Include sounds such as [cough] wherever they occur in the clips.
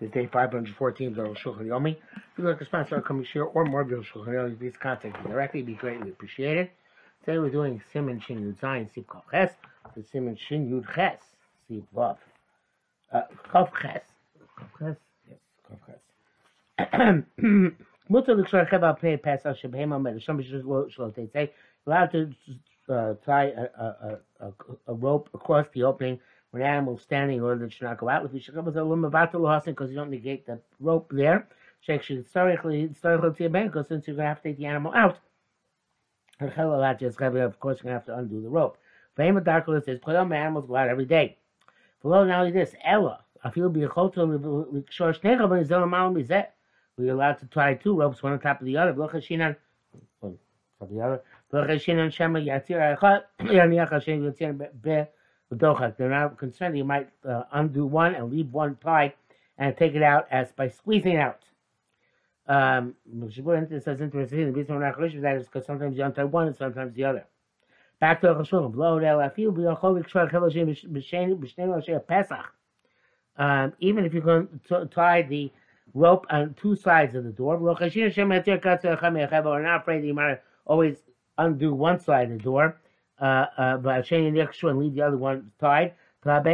This day 514 of Shulchan Yomi. If you'd like to sponsor our coming share or more of Shulchan Yomi, please contact me directly. Be greatly appreciated. Today we're doing Simon Shin Yud Zayin Sif Kaf Ches. The Simon Shin Yud Ches Sif Vav. Uh, Kaf Ches. Kaf Ches? Yes, Kaf Ches. Mutter l'kshor cheva pnei pesach shebhem omed. Some shlo say allowed to uh, tie a, a, a, a rope across the opening when the animal standing in order that should not go out. If you should come with a because you don't negate the rope there. Sheikh should historically historically because since you're gonna have to take the animal out. Of course, you're gonna have to undo the rope. Famous darkness says, "Play on animals go out every day." Below only this, Ella, I feel be a. We're allowed to tie two ropes, one on top of the other. One on the other. [clears throat] Be they're not concerned you might uh, undo one and leave one tied and take it out as by squeezing out. Um, it says interesting. The reason we're not choshev that is because sometimes you untie one and sometimes the other. Back to Chashulim. Blow it out. Feel be a cholik shvar chavashim b'shnei Pesach. Um, even if you're going to tie the rope on two sides of the door, we're not afraid that you might always undo one side of the door uh, uh, and leave the other one tied. When the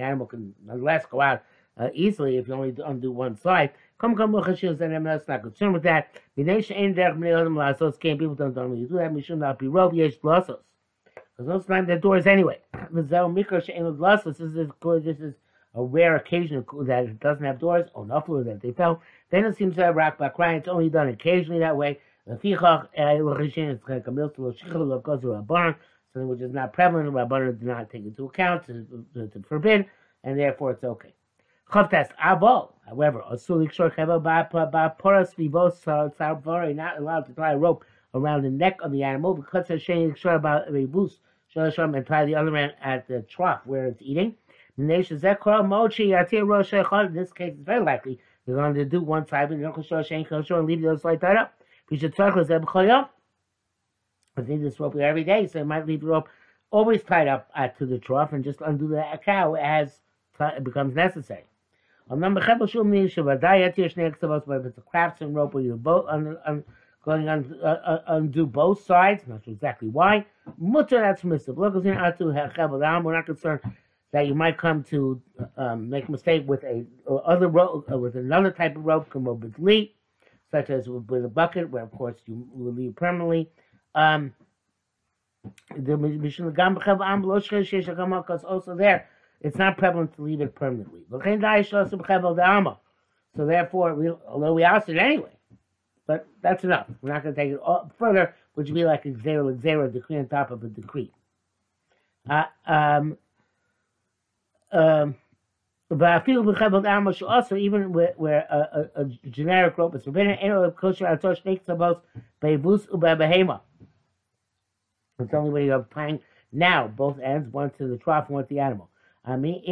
animal can nonetheless go out uh, easily if you only undo one side. Come, come, and I'm not concerned with that. Because people don't do that. We should not be rov yesh blasos. Because most times the doors anyway. [clears throat] This is this is a rare occasion that it doesn't have doors. or not that they fell. Then it seems to have rock back crying. It's only done occasionally that way. Lefichach Elochishin is like a milk goes to a barn, something which is not prevalent, Rabbanan did not take into account to, forbid, and therefore it's okay. Chavtas Avo, however, Asulik Shor Cheva Poras Vivos Sarvari, not allowed to tie a rope around the neck of the animal because Hashem Shor about Rebus, Shor, and tie the other end at the trough where it's eating. In this case, it's very likely you're going to do one side, to leave the other side tied up. I think this rope every day, so you might leave the rope always tied up at, to the trough and just undo the cow as it becomes necessary. If it's a craftsman rope where you're both un, un, going on uh, uh, undo both sides, not sure exactly why. Mutter that's Chebel We're not concerned that you might come to um, make a mistake with a other rope, uh, with another type of rope, come over such as with a bucket, where of course you will leave permanently. Um, the also there it's not prevalent to leave it permanently. So therefore, we, although we asked it anyway, but that's enough. We're not going to take it further, which would be like a zero, zero decree on top of a decree. Uh, um, um, also even where, where a, a, a, generic rope is forbidden, kosher It's only when you're tying now both ends, one to the trough and one to the animal. I mean,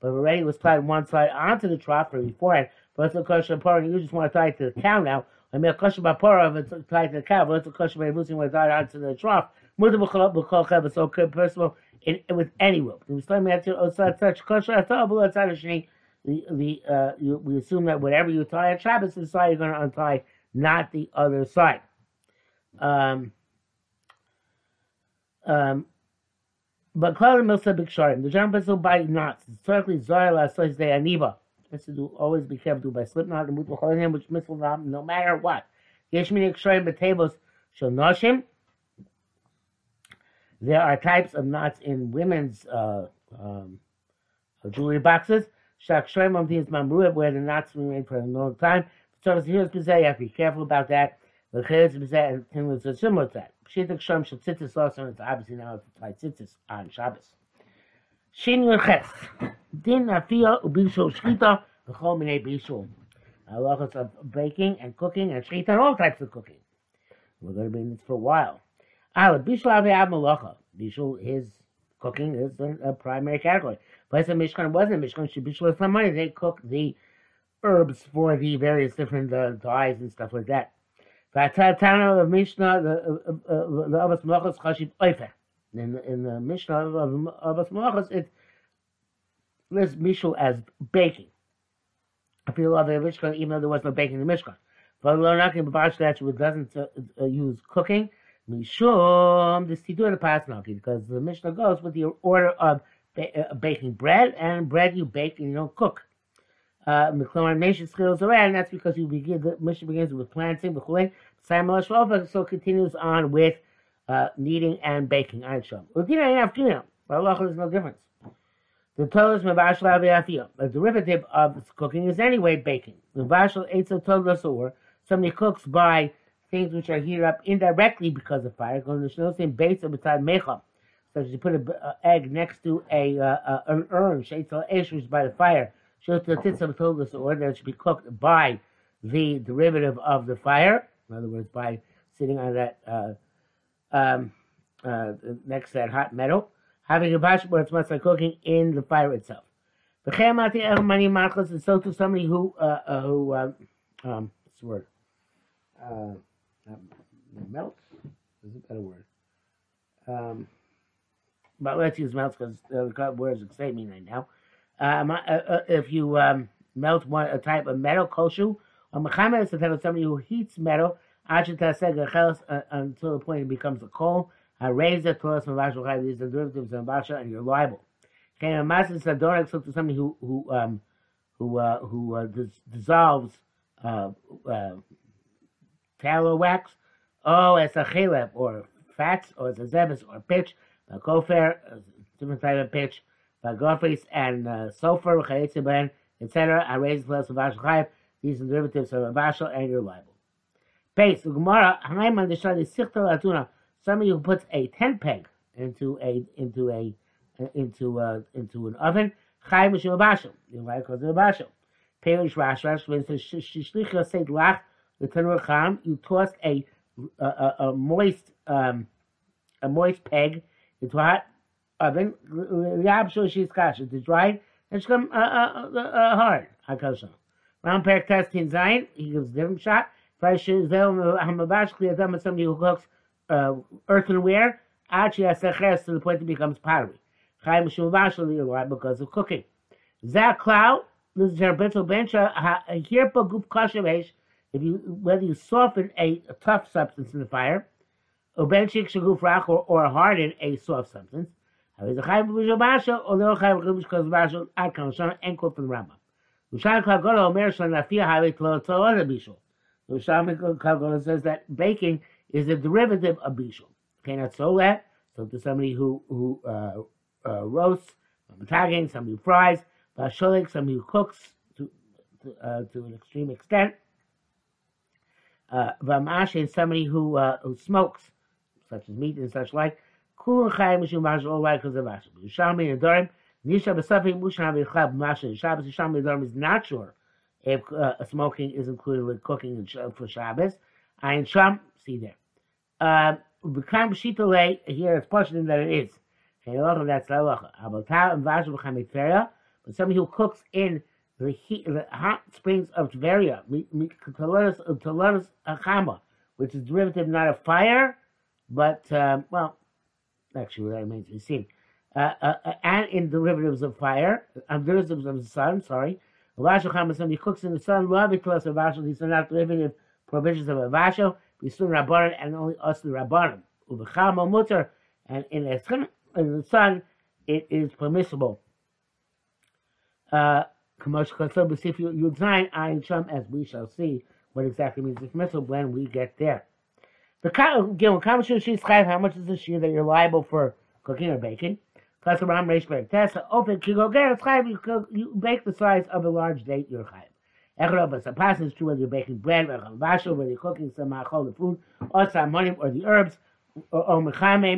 but already was tied one side onto the trough or beforehand. But it's a kosher part, you just want to tie it to the cow now. I mean, a kosher bapora if it's tied to the cow, but it's a kosher bevus, you want to tie it onto the trough. So, first of all, in, with any rope. Uh, we assume that whatever you tie at Shabbos the side, you're going to untie, not the other side. Um, um, but Klal Milsa Biksharim, the general principle by knots, historically Zoyla says they aniva. Has to always be careful to by slip knot and mut which mitzvah no matter what. Yeshmini Ksharim Betavos Shal Noshim. There are types of knots in women's uh, um, jewelry boxes. Shak Shreimam is Mamruah, where the knots remain for a long time. So here's Bizay, you have to be careful about that. The Chayes Bizay and similar to that. Pshitak Shem also, it's obviously now Tzitzis on Shabbos. Shin Yerches. Din Afia Ubishul Shchita, the Chomine Bishul. Halachas of baking and cooking and shchita and all types of cooking. We're going to be in this for a while. Ala Bishul Aviyav Malacha. Bishul, his cooking is a, a primary category. But the Mishkan wasn't Mishkan, should Bishul money. They cook the herbs for the various different uh, dyes and stuff like that. Vatana of Mishnah, the Avas Malachas Chashiv Oifeh. in the, in the Mishnah of, of, of us malachas, it lists mishul as baking. I feel of the Mishkan, even though there was no baking in the Mishkan. But Lonakim Bavash doesn't uh, uh, use cooking. Mishum, this Tidur the Pasnaki, because the Mishnah goes with the order of ba- uh, baking bread, and bread you bake and you don't cook. Uh, nation skills around, and that's because you begin the mission begins with planting, the so it continues on with uh, kneading and baking. I show. There's no difference. The tolas mevashla v'afiyah. A derivative of cooking is anyway baking. Mevashla etzel tolas or somebody cooks by things which are heated up indirectly because of fire. Because there's no same base of beside mecha. So you put an egg next to a uh, an urn, sheitzel esh, which by the fire. Shows the titzam tolas or that should be cooked by the derivative of the fire. In other words, by sitting on that uh, um, uh, next to that hot metal having a bash where it's much like cooking in the fire itself. And so to somebody who, uh, uh, who, um, um, what's the word? Uh, melts? Is a better word? Um, but let's use melts because the words escape me right now. Um, uh, uh, if you um, melt one a type of metal, koshu, or mechamed is the type of somebody who heats metal uh, until the point it becomes a coal. I raise the Torah from Vashal Chai, these are the derivatives of Basha, and you're liable. Okay, a master Sadorak so to somebody who who um who uh, who uh, dis- dissolves uh, uh, tallow wax. Oh, as a chaleb or fats, or as a zevis or pitch, a kofer, different type of pitch, gofris and uh, sulfur, etc. I raise the plus of Vashal These are derivatives of Vashal, and you're liable. Base, the Gemara, Haim on the Shadi Sichtel Atuna somebody who puts a tent peg into a into a into uh, into an oven, chay mishum bashel. You know, because of bashel. Perish Rash Rash when it says shishlicha said lach the tanur cham. You toss a a, a, a moist um, a moist peg into a hot oven. It's dry and it's come uh, uh, uh, uh, hard. Hakosha. Round pair test in Zion. He gives a different shot. Fresh is somebody who cooks uh, earthenware, actually has to the point it becomes pottery. Chaim because of cooking. Zak cloud, this is Herbeto Bencha, Hirpa Guf Kashavesh, if you whether you soften a, a, tough substance in the fire, or benchik shaguf rach or, or harden a soft substance. How is a chayv b'shabasha the Rambam. Ushan Kagolo says that baking is a derivative of bishul. Okay, not so that. So to somebody who who uh, uh, roasts, somebody who fries, somebody who cooks to to, uh, to an extreme extent. Uh, Vamash is somebody who uh, who smokes, such as meat and such like. Kul chayim mishum mash all like because of Rashi. Yishami and Dorim. Nisha b'safim mushan v'chab masha. Shabbos Yishami Dorim is not sure if uh, smoking is included with cooking for Shabbos. Ayin Sham, see there. Uh, B'kam Shitale, here it's possible that it is. Halacha, that's halacha. Abaltar and but somebody who cooks in the heat, the hot springs of Tveria, Talonis Achama, which is derivative not of fire, but, um, well, actually that remains to be seen. Uh, uh, uh, and in derivatives of fire, uh, derivatives of the sun, sorry. Vashu Chama, somebody cooks in the sun, love us of Vashu, these are not derivative provisions of a Vashu. Bisun Rabbanan and only us the Rabbanan. Ubechama mutter, and in the sun, it is permissible. Uh, as we shall see what exactly means permissible when we get there. The again, how much is the shear that you're liable for cooking or baking? Plus, around Reish Tessa, open, you go get you bake the size of a large date, you're chayiv. Echra, but Sapas is true whether you're baking bread, or chalvashel, whether you're cooking some machol, the food, or salmonim, or the herbs, or uh, uh, uh, mechamim,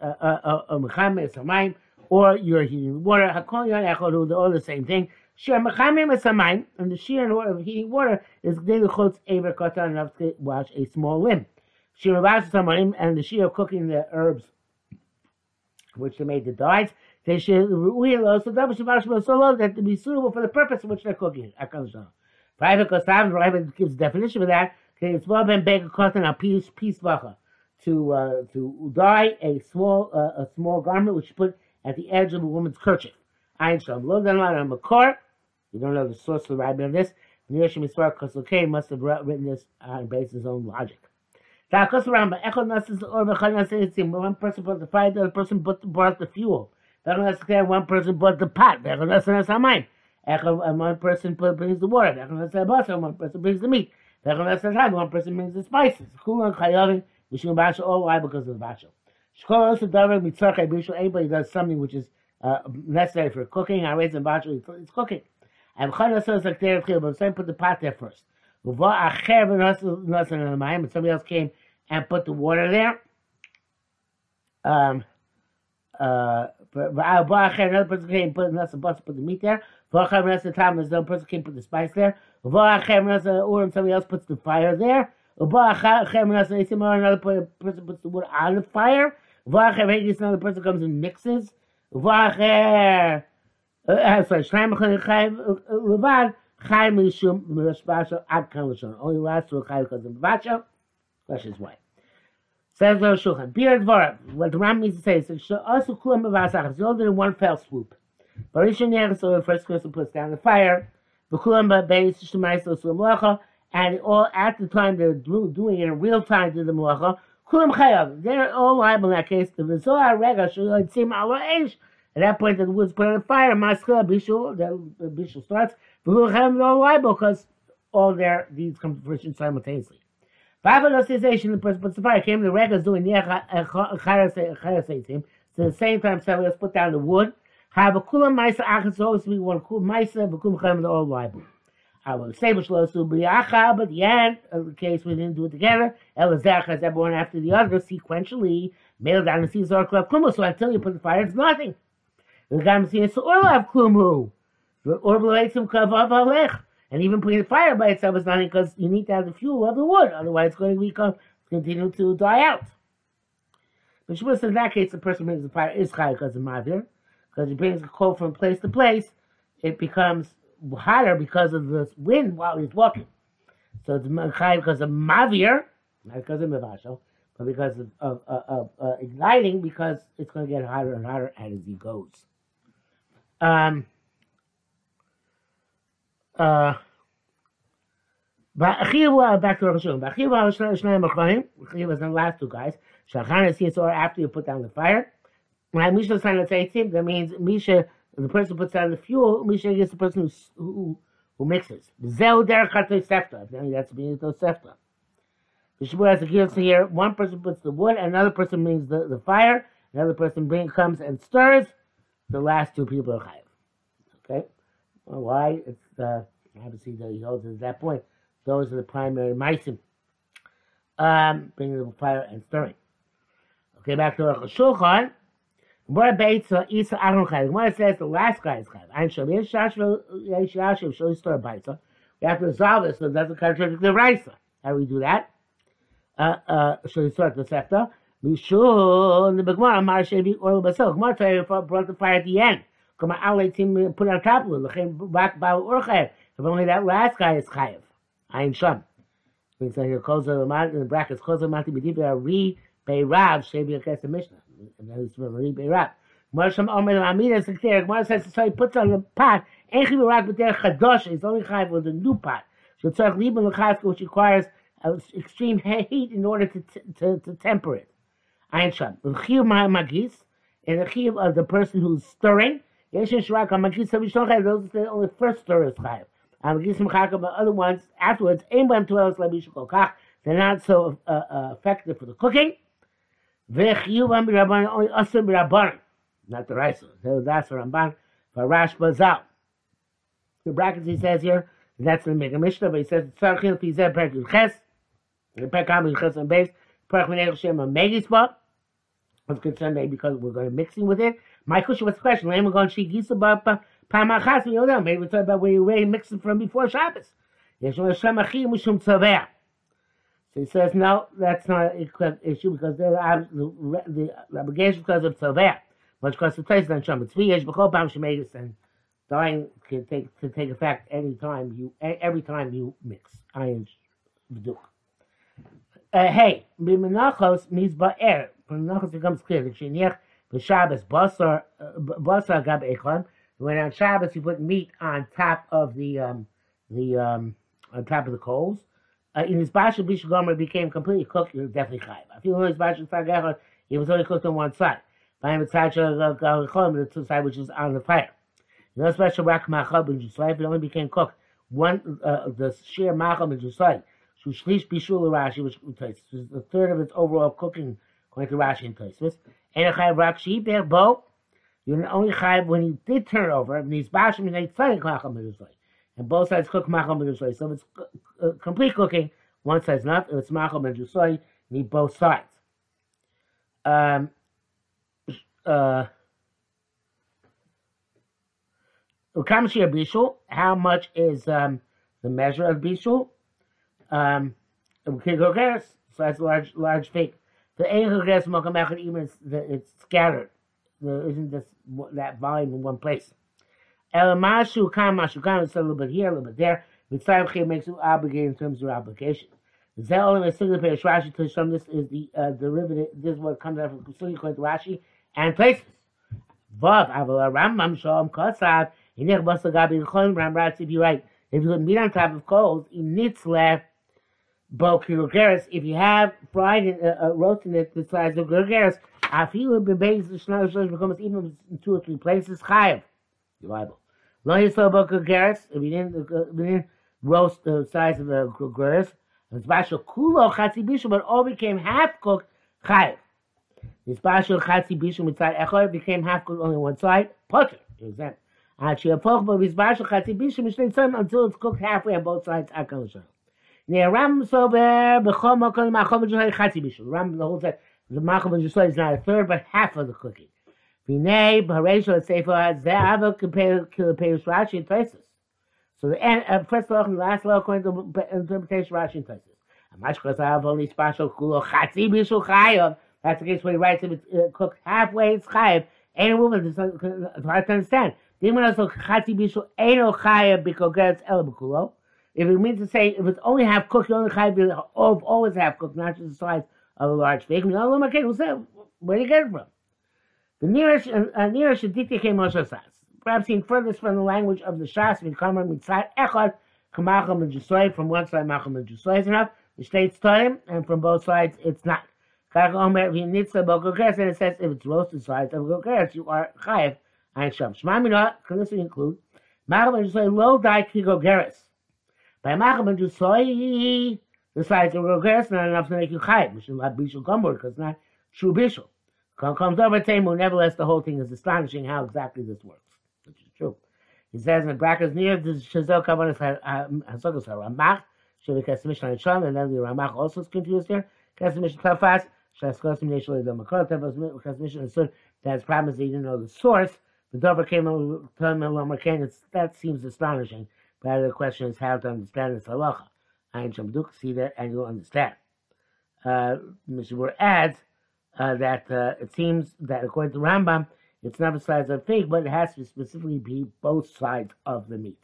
or mechamim, samayim, or you're heating water. Hakol echol, they're all the same thing. Shir mechamim is and the shear of heating water is daily chutz aver katan enough to wash a small limb. Shir mabas and the shear of cooking the herbs, which they made the dyes, they should realize so that was so low that to be suitable for the purpose in which they're cooking. Private Kosav, the Rebbe gives definition for that. It's well been baked cotton a piece piece vacha. to uh, to dye a small uh, a small garment which you put at the edge of a woman's kerchief. I Ein Shom. Lo Dan on Makor. You don't know the source of the rabbi on this. Nirshim Yisrael Kosokei must have written this uh, on based his own logic. One person put the fire, the other person brought the fuel. One person brought the pot. Uh, one person brings the water. One person brings the meat. One person brings the spices. Lie because of the bashal. Anybody does something which is uh, necessary for cooking. I raise the bashal. It's cooking. But some put the pot there first. And somebody else came and put the water there. Um, uh, another person came and put another person put the meat there. Another person came and put the spice there. Or somebody else puts the fire there. Another person puts the wood on the fire. Another person comes and mixes. Vacher. Uh, uh, sorry, Levad, Chai Mishum Mishpasha Ad Kalashon. Only lasts to a Chai because of Vacha. Questions why. Says the Shulchan. Beard Dvar. What the Ram means to say is also Kulam Bavasach. It's all in one fell swoop. Barishan Yer, so the first person puts down the fire. V'kulam Ba'beis Shemai So Sulam Lacha. And all at the time they're doing it in real time to the Malacha. Kulam Chayav. They're all liable in that case. The Vizohar Rega should seem Allah Eish. At that point, the wood's put on the fire. Maskela Bishul, the Bishul starts. V'luchem no liable because all their deeds come to fruition simultaneously. Vavalosization, the person puts the fire. Came the regas doing near Chayasaitim. So at the same time, somebody else put down the wood. Have a kula maisa achas always be one kula maisa, chem all liable. I will say which lo su biacha, but the end of the case we didn't do it together. Elazach has everyone after the other sequentially. Down the Caesar club kumu. So until you put the fire, it's nothing. The gam sees orlav kumu. Or b'leitzim kavav alech. And even putting the fire by itself is nothing because you need to have the fuel of the wood, otherwise it's going to become, continue to die out. But Shabbos in that case, the person brings the fire is high because of Mavir, because he brings the coal from place to place, it becomes hotter because of the wind while he's walking. So it's high because of Mavir, not because of Mavashal, but because of, of, of, of uh, igniting, because it's going to get hotter and hotter as he goes. Um, uh, back to Rosh Hashanah. Achiv was the last two guys. Shachan is or after you put down the fire. When Misha sign the that means Misha, the person puts down the fuel, Misha is the person who, who, who mixes. Zeu der katoi sefta. That's being to sefta. The Shabbat has a gives here. One person puts the wood, another person brings the, the fire, another person bring, comes and stirs. The last two people are chayiv. Okay? Well, why? It's uh, obviously the he holds at that point. Those are the primary meisim. Um, bringing the fire and stirring. Okay, back to Rosh Shulchan. Gemara Beitza Isa Aaron Chayv. Gemara says the last guy is Chayv. Ein Shom Yesh Shashvel Yesh Yashiv Shol Yistor Beitza. We have to resolve this so it doesn't contradict the Raisa. How do we do that? Uh, uh, Shol Yistor the Sefta. Mishul the Gemara Mar Shevi Oil Basel. Gemara brought the fire at the end. Come on, I'll him put on top of it. Lechem back by Urchayev. If only that last guy is Chayev. Ayin Sham. Means that here, Koza Lamat, in the brackets, Koza Mati B'dibra Ri Beirav, Shevi Akes the Mishnah. And that is from Ri Beirav. Marsham Omer Amina Sekter, Gemara says, so he puts on the pot, Enchi Barak B'der Chadosh, it's only Chayev with a new pot. So Tzarech Liban Lechaska, which requires extreme heat in order to, to, to temper it. Ayin Sham. L'chiv Magis, and the chiv of the person who's stirring, Yesh Shrak Magis Savishon Chayev, those are the only first stirrers Chayev. Um, but other ones afterwards, they're not so uh, uh, effective for the cooking. Only not the rice. So that's Ramban for Rash Bazal. The brackets he says here, that's the Mega Mishnah, but he says Tzarchil Pizeh Perk Ches, Perk Hamid Ches and Base, Perk Menech Shem and Megispa. I was concerned maybe because we're going to mixing with it. My question was the question, Lama Gon Shi Gisa Bapa Pamachas, we know Maybe we're talking about where you it from before Shabbos. So he says, no, that's not an issue because they're the, the, the obligation because of Tzaveh. Much because the place on Shem. It's years before Pam Shemedis and dying can take to take effect any time you every time you mix iron v'duk. Uh, hey, b'menachos means ba'er. From menachos becomes clear. The sheniach b'Shabbos basar uh, basar gab echad. When on Shabbos you put meat on top of the um, the um, on top of the coals. Uh, in his bashal bishul gomer became completely cooked. You're definitely chayiv. I feel his bashal tzad it was only cooked on one side. By him, the two side which is on the fire. No special rak machab in Jerusalem. It only became cooked. One uh, the sheer machab in Jerusalem. Shlish bishul Rashi, which is the third of its overall cooking, according to Rashi and Tosfos. And a chayiv rak sheibeh bo. You're only chayiv when you did turn over. And these bashim and they tzaddik macham in Jerusalem. And both sides cook in Jerusalem. So if it's complete cooking, one side's not. If it's in Jerusalem, you need both sides. Um, uh. How much is um, the measure of bishul? Um, so that's large, large fake. The eichogres mokamechad even it's, it's scattered. There isn't this that volume in one place. Elamashu kam mashu kam. It's a little bit here, a little bit there. Mitzvah makes you obligated in terms of obligation. Zel and Perish Rashi to some this is the uh, derivative. This is what comes out from Kusuli according to Rashi and places. Vav Aval Rambam Shalom Kosav Inech Basa Gabi Chon Ram Ratz. If you write, if you put meat on top of coals, nitzle bo kilogeres. If you have fried and uh, uh, roasted it the size of kilogeres, afilu bebeis the shnar shlosh becomes even in two or three places chayav. You're liable. Lo yisrael bo kilogeres. If you didn't, uh, if you didn't roast the size of the kilogeres. The special kulo chatzi bishul, but all became half cooked chayiv. The special chatzi bishul mitzad echor became half cooked only one side. Potter, exempt. Until it's cooked halfway on both sides. Near Ram Sober, Bechom Mokol Machom Josai Chatzi Bishul. Ram the whole set. The Josai is not a third, but half of the cooking. Vinay Bharesha Sefer Ze'ava Kilopeus Rashi and Tosis. So the end, uh, first law and last law according to interpretation Rashi and Tosis. I have only special kulo chatzi bishul chayav. That's the case where he writes if it's uh, cooked halfway, it's chayav. Ain't a woman, it's hard to understand. Dimon also chatzi bishul ain't no chayav it's el If it means to say if it's only half cooked, you only chayav always half cooked, not just the size of a large steak. Where do you get it from? The nearest, uh, nearest Shaditi came Moshe says perhaps seen furthest from the language of the Shas, Midkamer, Mitzad, Echad, Kamacham, and Jesoy, from one side, Macham, and Jesoy is enough, the state's time, and from both sides, it's not. And it says if it's roasted sides of Gokeres, you are Chayev, and Sham. Shema can this include? Macham, and Jesoy, low die Kigogeres. By Macham, and Jesoy, the sides of Gokeres, not enough to make you Chayev, not Bishul Gomor, because it's not true Bishul. Comes over Tamu, nevertheless, the whole thing is astonishing how exactly this works which is true. He says in brackets near the Shazel Kavanas Hasogos Ramach, Shalikas Mishnah Shalom, and then the Ramach also is confused here. Kas Mishnah Tafas, Shaskos Mishnah the Makor Tafas, Kas Mishnah Sud, that's problems they didn't know the source. The Dover came and told him that seems astonishing. But the question is how to understand this halacha. Ein Shamduk, see that, and you'll understand. Uh, Mr. adds uh, that uh, it seems that according to Rambam, it's not a size of fig, but it has to specifically be both sides of the meat.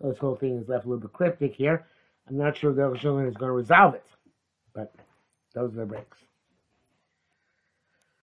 So this whole thing is left a little bit cryptic here. I'm not sure the Rosh is going to resolve it, but those are the breaks.